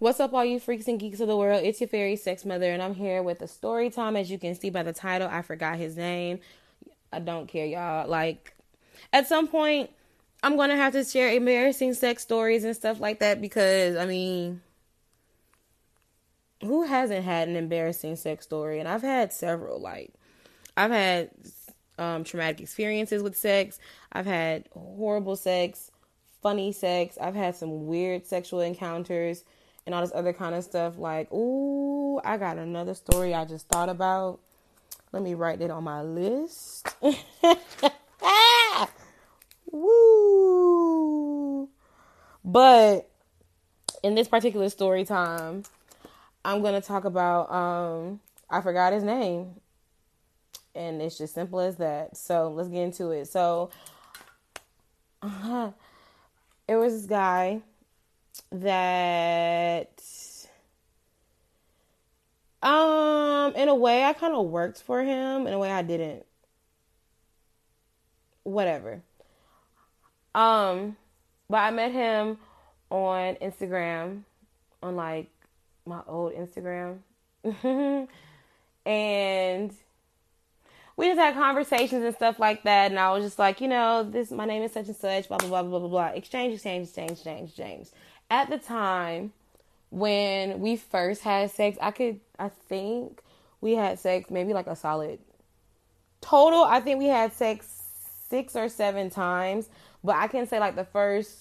What's up, all you freaks and geeks of the world? It's your fairy sex mother, and I'm here with a story time. As you can see by the title, I forgot his name. I don't care, y'all. Like, at some point, I'm gonna have to share embarrassing sex stories and stuff like that because, I mean, who hasn't had an embarrassing sex story? And I've had several. Like, I've had um, traumatic experiences with sex. I've had horrible sex, funny sex. I've had some weird sexual encounters and all this other kind of stuff. Like, ooh, I got another story I just thought about. Let me write it on my list. Woo! But in this particular story time, I'm gonna talk about um I forgot his name. And it's just simple as that. So let's get into it. So uh, it was this guy that um in a way I kind of worked for him. In a way I didn't. Whatever. Um but I met him on Instagram on like my old Instagram. And we just had conversations and stuff like that. And I was just like you know this my name is such and such blah blah blah blah blah blah. Exchange exchange exchange exchange exchange at the time when we first had sex, I could, I think we had sex maybe like a solid total. I think we had sex six or seven times, but I can say like the first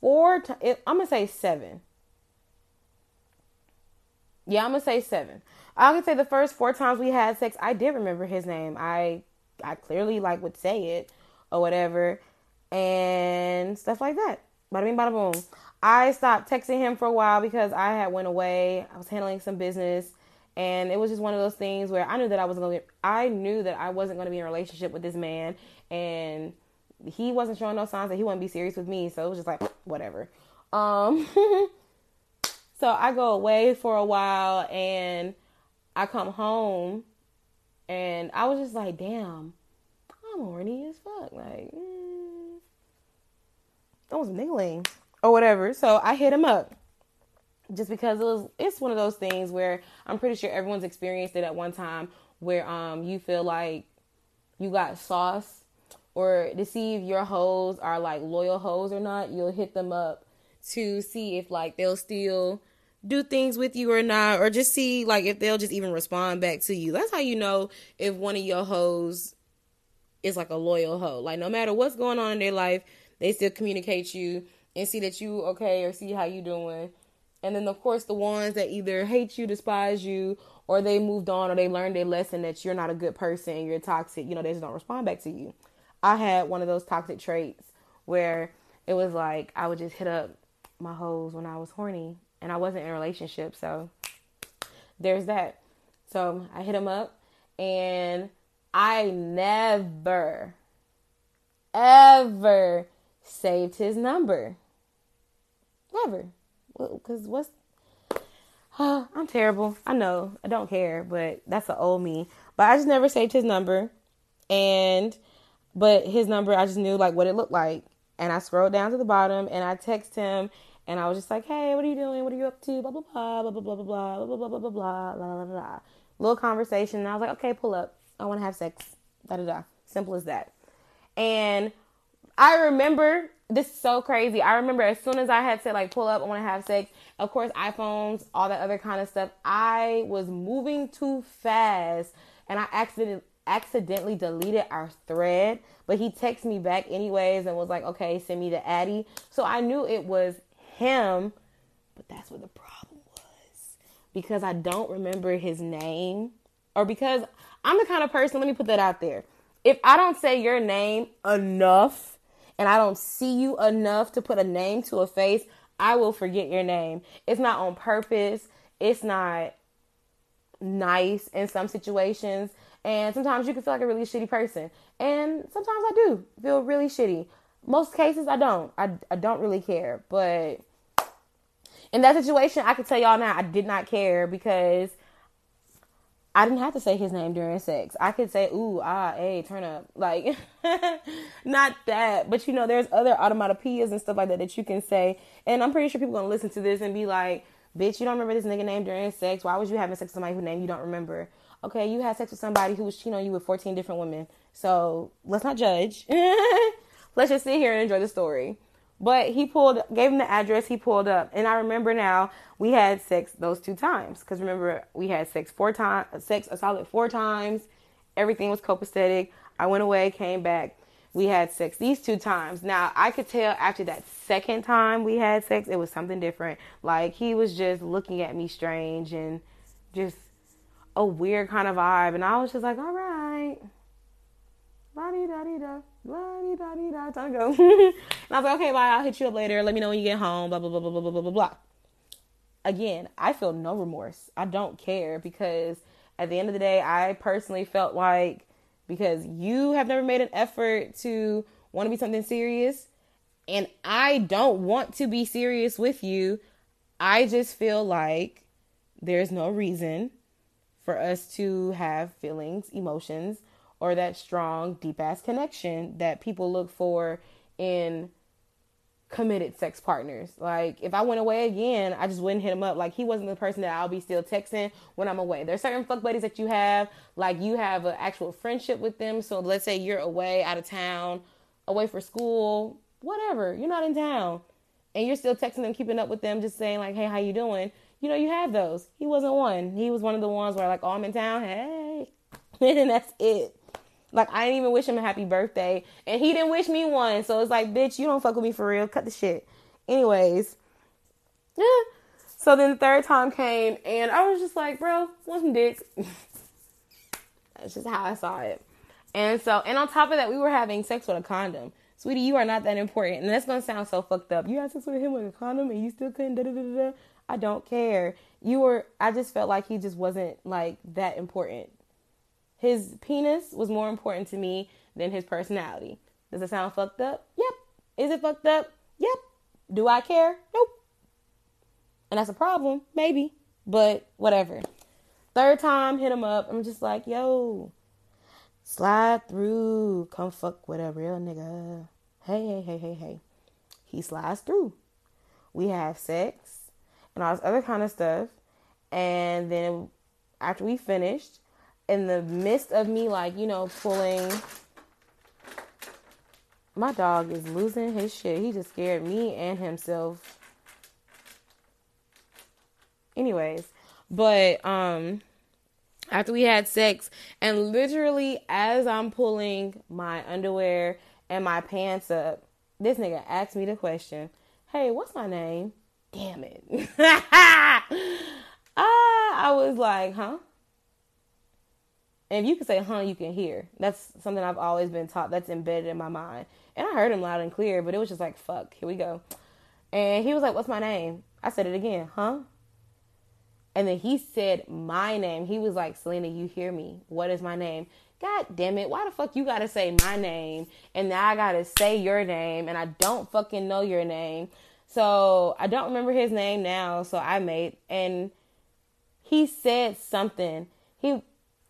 four, I'm gonna say seven. Yeah, I'm gonna say seven. I can say the first four times we had sex, I did remember his name. I, I clearly like would say it or whatever, and stuff like that. Bada bing, bada boom. I stopped texting him for a while because I had went away. I was handling some business, and it was just one of those things where I knew that I was going. I knew that I wasn't going to be in a relationship with this man, and he wasn't showing no signs that he wouldn't be serious with me. So it was just like whatever. Um, so I go away for a while, and I come home, and I was just like, damn, I'm horny as fuck, like. Mm that was niggling or whatever. So I hit him up just because it was it's one of those things where I'm pretty sure everyone's experienced it at one time where um you feel like you got sauce or to see if your hoes are like loyal hoes or not, you'll hit them up to see if like they'll still do things with you or not, or just see like if they'll just even respond back to you. That's how you know if one of your hoes is like a loyal hoe. Like no matter what's going on in their life, they still communicate you and see that you okay or see how you doing. And then of course the ones that either hate you, despise you, or they moved on or they learned their lesson that you're not a good person, you're toxic, you know, they just don't respond back to you. I had one of those toxic traits where it was like I would just hit up my hoes when I was horny and I wasn't in a relationship, so there's that. So I hit him up and I never ever saved his number. Never. Because what's. Oh, I'm terrible. I know. I don't care, but that's the old me. But I just never saved his number. And, but his number, I just knew like what it looked like. And I scrolled down to the bottom and I text him and I was just like, hey, what are you doing? What are you up to? Blah, blah, blah, blah, blah, blah, blah, blah, blah, blah, blah, blah, blah, blah, blah, blah. Little conversation. And I was like, okay, pull up. I want to have sex. Da, da, da. Simple as that. And I remember this is so crazy. I remember as soon as I had to like pull up, I want to have sex. Of course, iPhones, all that other kind of stuff. I was moving too fast, and I accidentally accidentally deleted our thread. But he texted me back anyways and was like, "Okay, send me the Addy." So I knew it was him. But that's what the problem was because I don't remember his name, or because I'm the kind of person. Let me put that out there. If I don't say your name enough and I don't see you enough to put a name to a face, I will forget your name. It's not on purpose. It's not nice in some situations. And sometimes you can feel like a really shitty person. And sometimes I do feel really shitty. Most cases I don't. I, I don't really care. But in that situation, I can tell y'all now I did not care because I didn't have to say his name during sex. I could say, ooh, ah, hey, turn up. Like, not that. But you know, there's other automatopoeias and stuff like that that you can say. And I'm pretty sure people to listen to this and be like, bitch, you don't remember this nigga name during sex. Why was you having sex with somebody whose name you don't remember? Okay, you had sex with somebody who was cheating on you with 14 different women. So let's not judge. let's just sit here and enjoy the story. But he pulled, gave him the address. He pulled up, and I remember now we had sex those two times. Cause remember we had sex four times, sex a solid four times. Everything was copacetic. I went away, came back. We had sex these two times. Now I could tell after that second time we had sex, it was something different. Like he was just looking at me strange and just a weird kind of vibe, and I was just like, all right. La di da di da, la di da di da, time go. and I was like, okay, bye, I'll hit you up later. Let me know when you get home, blah, blah, blah, blah, blah, blah, blah, blah. Again, I feel no remorse. I don't care because at the end of the day, I personally felt like because you have never made an effort to want to be something serious and I don't want to be serious with you, I just feel like there's no reason for us to have feelings, emotions, or that strong, deep ass connection that people look for in committed sex partners. Like if I went away again, I just wouldn't hit him up. Like he wasn't the person that I'll be still texting when I'm away. There's certain fuck buddies that you have, like you have an actual friendship with them. So let's say you're away out of town, away for school, whatever. You're not in town, and you're still texting them, keeping up with them, just saying like, "Hey, how you doing?" You know, you have those. He wasn't one. He was one of the ones where like, "Oh, I'm in town. Hey," and that's it. Like I didn't even wish him a happy birthday, and he didn't wish me one. So it's like, bitch, you don't fuck with me for real. Cut the shit. Anyways, yeah. So then the third time came, and I was just like, bro, want some dick? That's just how I saw it. And so, and on top of that, we were having sex with a condom. Sweetie, you are not that important. And that's gonna sound so fucked up. You had sex with him with a condom and you still couldn't da da da da. I don't care. You were I just felt like he just wasn't like that important. His penis was more important to me than his personality. Does it sound fucked up? Yep. Is it fucked up? Yep. Do I care? Nope. And that's a problem, maybe, but whatever. Third time, hit him up. I'm just like, yo, slide through. Come fuck with a real nigga. Hey, hey, hey, hey, hey. He slides through. We have sex and all this other kind of stuff. And then after we finished, in the midst of me, like, you know, pulling. My dog is losing his shit. He just scared me and himself. Anyways, but um after we had sex and literally as I'm pulling my underwear and my pants up, this nigga asked me the question, "Hey, what's my name?" Damn it. ah, I was like, "Huh?" And if you can say huh, you can hear. That's something I've always been taught. That's embedded in my mind. And I heard him loud and clear, but it was just like, fuck, here we go. And he was like, what's my name? I said it again, huh? And then he said my name. He was like, Selena, you hear me? What is my name? God damn it. Why the fuck you gotta say my name? And now I gotta say your name and I don't fucking know your name. So I don't remember his name now. So I made, and he said something. He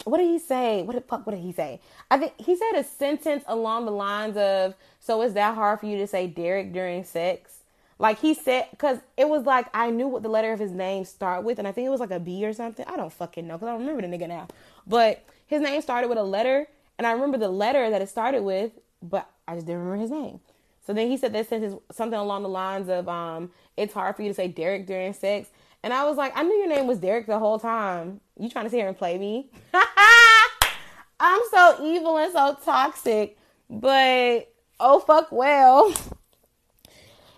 what did he say? What the fuck? What did he say? I think he said a sentence along the lines of, "So is that hard for you to say Derek during sex?" Like he said, because it was like I knew what the letter of his name start with, and I think it was like a B or something. I don't fucking know because I don't remember the nigga now. But his name started with a letter, and I remember the letter that it started with, but I just didn't remember his name. So then he said this sentence, something along the lines of, um, "It's hard for you to say Derek during sex." And I was like, I knew your name was Derek the whole time. You trying to sit here and play me? I'm so evil and so toxic, but oh fuck well.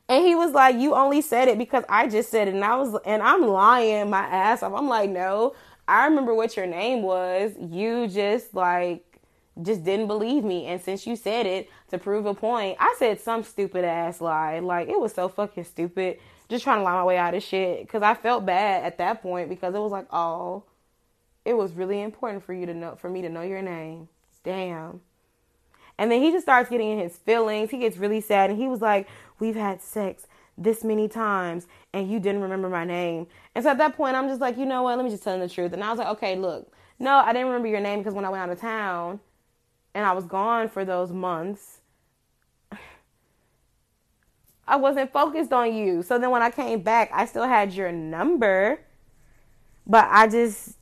And he was like, You only said it because I just said it. And I was, and I'm lying my ass off. I'm like, No, I remember what your name was. You just like, just didn't believe me. And since you said it to prove a point, I said some stupid ass lie. Like, it was so fucking stupid just trying to lie my way out of shit because I felt bad at that point because it was like, oh, it was really important for you to know, for me to know your name. Damn. And then he just starts getting in his feelings. He gets really sad and he was like, we've had sex this many times and you didn't remember my name. And so at that point, I'm just like, you know what? Let me just tell him the truth. And I was like, okay, look, No, I didn't remember your name because when I went out of town and I was gone for those months, I wasn't focused on you. So then when I came back, I still had your number, but I just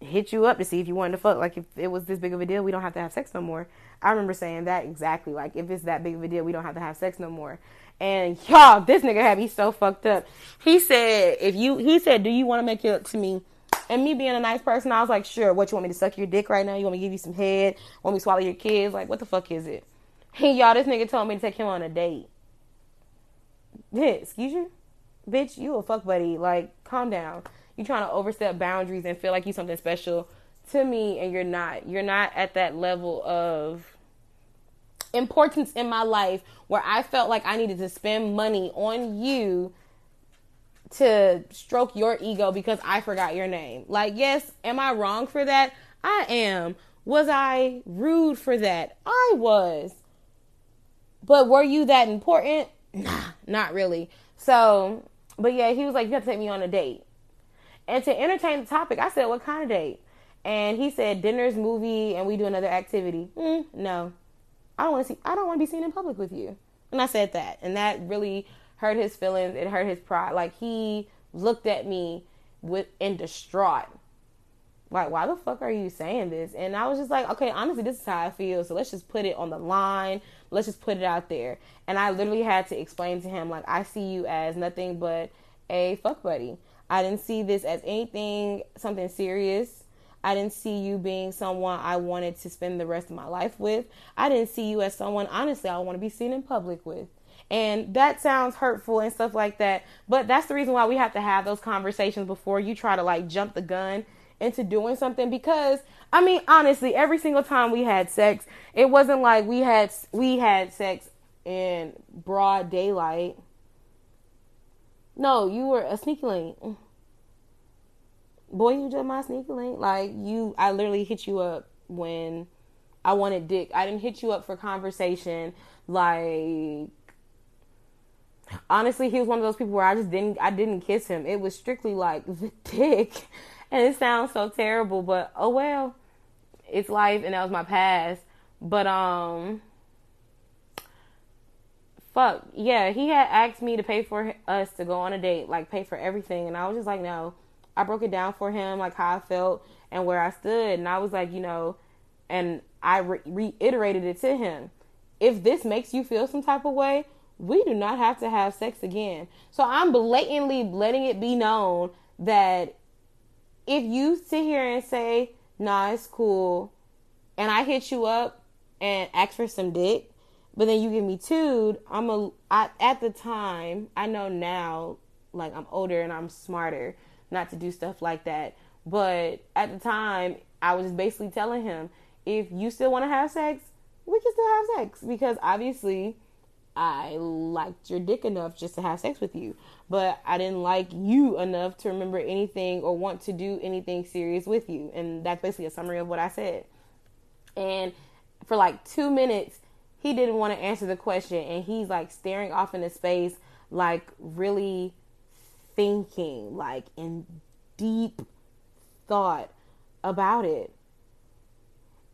hit you up to see if you wanted to fuck. Like if it was this big of a deal, we don't have to have sex no more. I remember saying that exactly. Like if it's that big of a deal, we don't have to have sex no more. And y'all, this nigga had me so fucked up. He said, if you, he said, do you want to make it up to me? And me being a nice person, I was like, sure. What you want me to suck your dick right now? You want me to give you some head? Want me to swallow your kids? Like, what the fuck is it? Hey, y'all, this nigga told me to take him on a date. Yeah, excuse you? Bitch, you a fuck buddy. Like, calm down. You trying to overstep boundaries and feel like you something special to me and you're not. You're not at that level of importance in my life where I felt like I needed to spend money on you to stroke your ego because I forgot your name. Like, yes, am I wrong for that? I am. Was I rude for that? I was. But were you that important? Nah, not really. So, but yeah, he was like, You have to take me on a date. And to entertain the topic, I said, What kind of date? And he said, Dinner's movie, and we do another activity. Mm, no. I don't want to see I don't want to be seen in public with you. And I said that. And that really hurt his feelings. It hurt his pride. Like he looked at me with in distraught. Like, why the fuck are you saying this? And I was just like, okay, honestly, this is how I feel. So let's just put it on the line. Let's just put it out there. And I literally had to explain to him, like, I see you as nothing but a fuck buddy. I didn't see this as anything, something serious. I didn't see you being someone I wanted to spend the rest of my life with. I didn't see you as someone, honestly, I want to be seen in public with. And that sounds hurtful and stuff like that. But that's the reason why we have to have those conversations before you try to like jump the gun into doing something because I mean honestly every single time we had sex it wasn't like we had we had sex in broad daylight. No you were a sneaky link. Boy you just my sneaky link. Like you I literally hit you up when I wanted dick. I didn't hit you up for conversation. Like honestly, he was one of those people where I just didn't I didn't kiss him. It was strictly like the dick. And it sounds so terrible, but oh well. It's life and that was my past. But um fuck, yeah, he had asked me to pay for us to go on a date, like pay for everything, and I was just like, no. I broke it down for him, like how I felt and where I stood, and I was like, you know, and I re- reiterated it to him. If this makes you feel some type of way, we do not have to have sex again. So I'm blatantly letting it be known that if you sit here and say, nah, it's cool, and I hit you up and ask for some dick, but then you give me two, I'm a, I, at the time, I know now, like I'm older and I'm smarter not to do stuff like that. But at the time, I was just basically telling him, if you still want to have sex, we can still have sex because obviously I liked your dick enough just to have sex with you, but I didn't like you enough to remember anything or want to do anything serious with you. And that's basically a summary of what I said. And for like two minutes, he didn't want to answer the question, and he's like staring off into space, like really thinking, like in deep thought about it.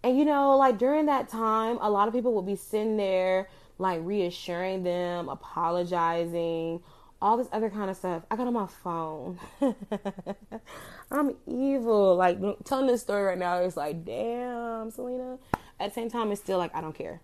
And you know, like during that time, a lot of people would be sitting there like reassuring them, apologizing, all this other kind of stuff. I got on my phone. I'm evil. Like telling this story right now is like, damn, Selena. At the same time, it's still like I don't care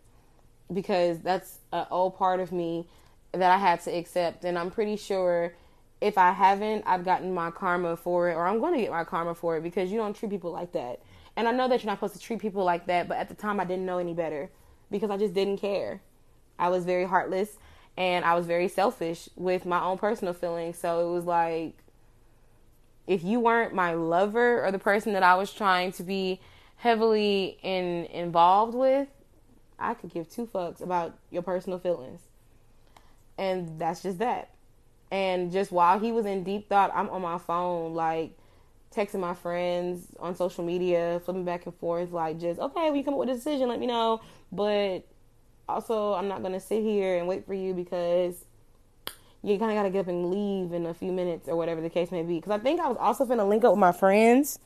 because that's an old part of me that I had to accept, and I'm pretty sure if I haven't, I've gotten my karma for it, or I'm going to get my karma for it because you don't treat people like that. And I know that you're not supposed to treat people like that, but at the time I didn't know any better because I just didn't care. I was very heartless and I was very selfish with my own personal feelings. So it was like, if you weren't my lover or the person that I was trying to be heavily in involved with, I could give two fucks about your personal feelings. And that's just that. And just while he was in deep thought, I'm on my phone, like texting my friends on social media, flipping back and forth, like just okay, when you come up with a decision, let me know. But also, I'm not gonna sit here and wait for you because you kind of gotta get up and leave in a few minutes or whatever the case may be. Because I think I was also gonna link up with my friends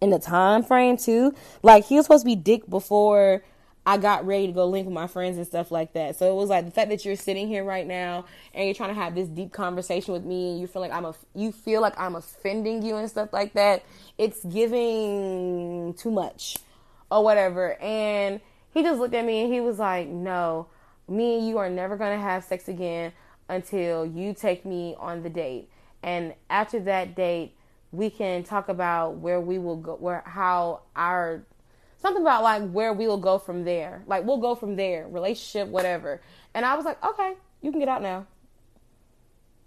in the time frame too. Like he was supposed to be dick before I got ready to go link with my friends and stuff like that. So it was like the fact that you're sitting here right now and you're trying to have this deep conversation with me and you feel like I'm a you feel like I'm offending you and stuff like that. It's giving too much or whatever. And he just looked at me and he was like, "No, me and you are never going to have sex again until you take me on the date. And after that date, we can talk about where we will go where how our something about like where we will go from there. Like we'll go from there, relationship, whatever. And I was like, okay, you can get out now.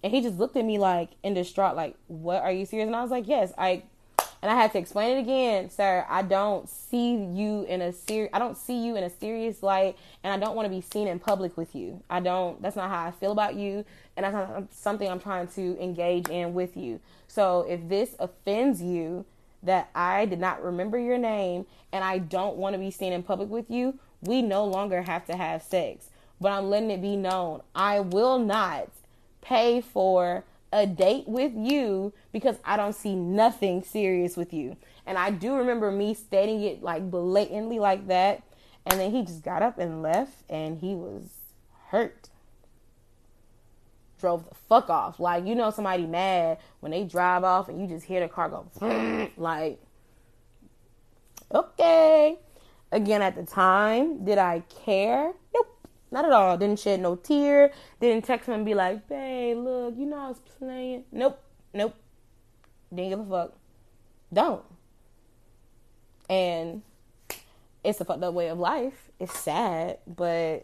And he just looked at me like in distraught, like, what are you serious? And I was like, yes, I. And I had to explain it again, sir. I don't see you in a serious. I don't see you in a serious light, and I don't want to be seen in public with you. I don't. That's not how I feel about you, and that's not something I'm trying to engage in with you. So if this offends you, that I did not remember your name and I don't want to be seen in public with you, we no longer have to have sex. But I'm letting it be known I will not pay for a date with you because I don't see nothing serious with you. And I do remember me stating it like blatantly like that. And then he just got up and left and he was hurt drove the fuck off. Like, you know, somebody mad when they drive off and you just hear the car go, like, okay. Again, at the time, did I care? Nope, not at all. Didn't shed no tear. Didn't text him and be like, babe, look, you know I was playing. Nope, nope. Didn't give a fuck. Don't. And it's a fucked up way of life. It's sad, but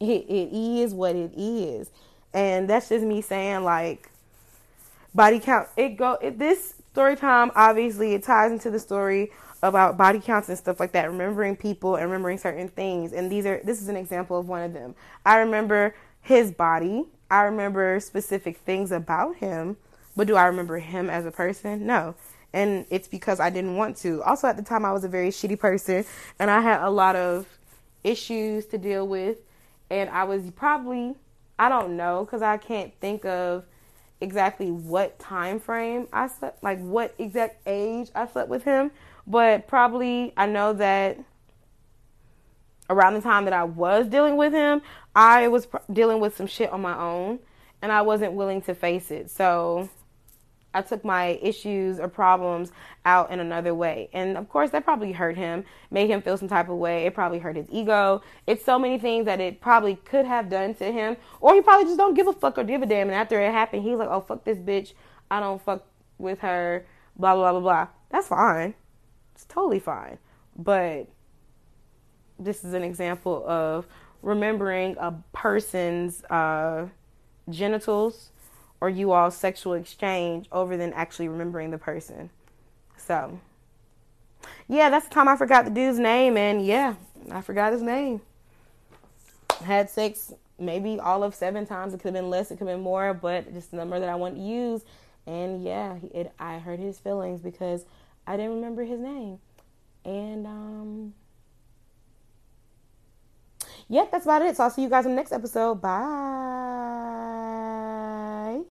it, it is what it is and that's just me saying like body count it go it, this story time obviously it ties into the story about body counts and stuff like that remembering people and remembering certain things. And these are this is an example of one of them. I remember his body. I remember specific things about him but do i remember him as a person? No. And it's because i didn't want to. Also at the time i was a very shitty person and i had a lot of issues to deal with. And i was probably I don't know because I can't think of exactly what time frame I slept, like what exact age I slept with him, but probably I know that around the time that I was dealing with him, I was dealing with some shit on my own and I wasn't willing to face it. So I took my issues or problems out in another way. And of course, that probably hurt him, made him feel some type of way. It probably hurt his ego. It's so many things that it probably could have done to him. Or he probably just don't give a fuck or give a damn. And after it happened, he's like, oh, fuck this bitch. I don't fuck with her. Blah, blah, blah, blah. That's fine. It's totally fine. But this is an example of remembering a person's uh, genitals or you all sexual exchange over than actually remembering the person. So, yeah, that's the time I forgot the dude's name, and yeah, I forgot his name. Had sex maybe all of seven times. It could have been less, it could have been more, but just the number that I want to use. And yeah, it I hurt his feelings because I didn't remember his name. And um yeah, that's about it. So I'll see you guys in the next episode. Bye.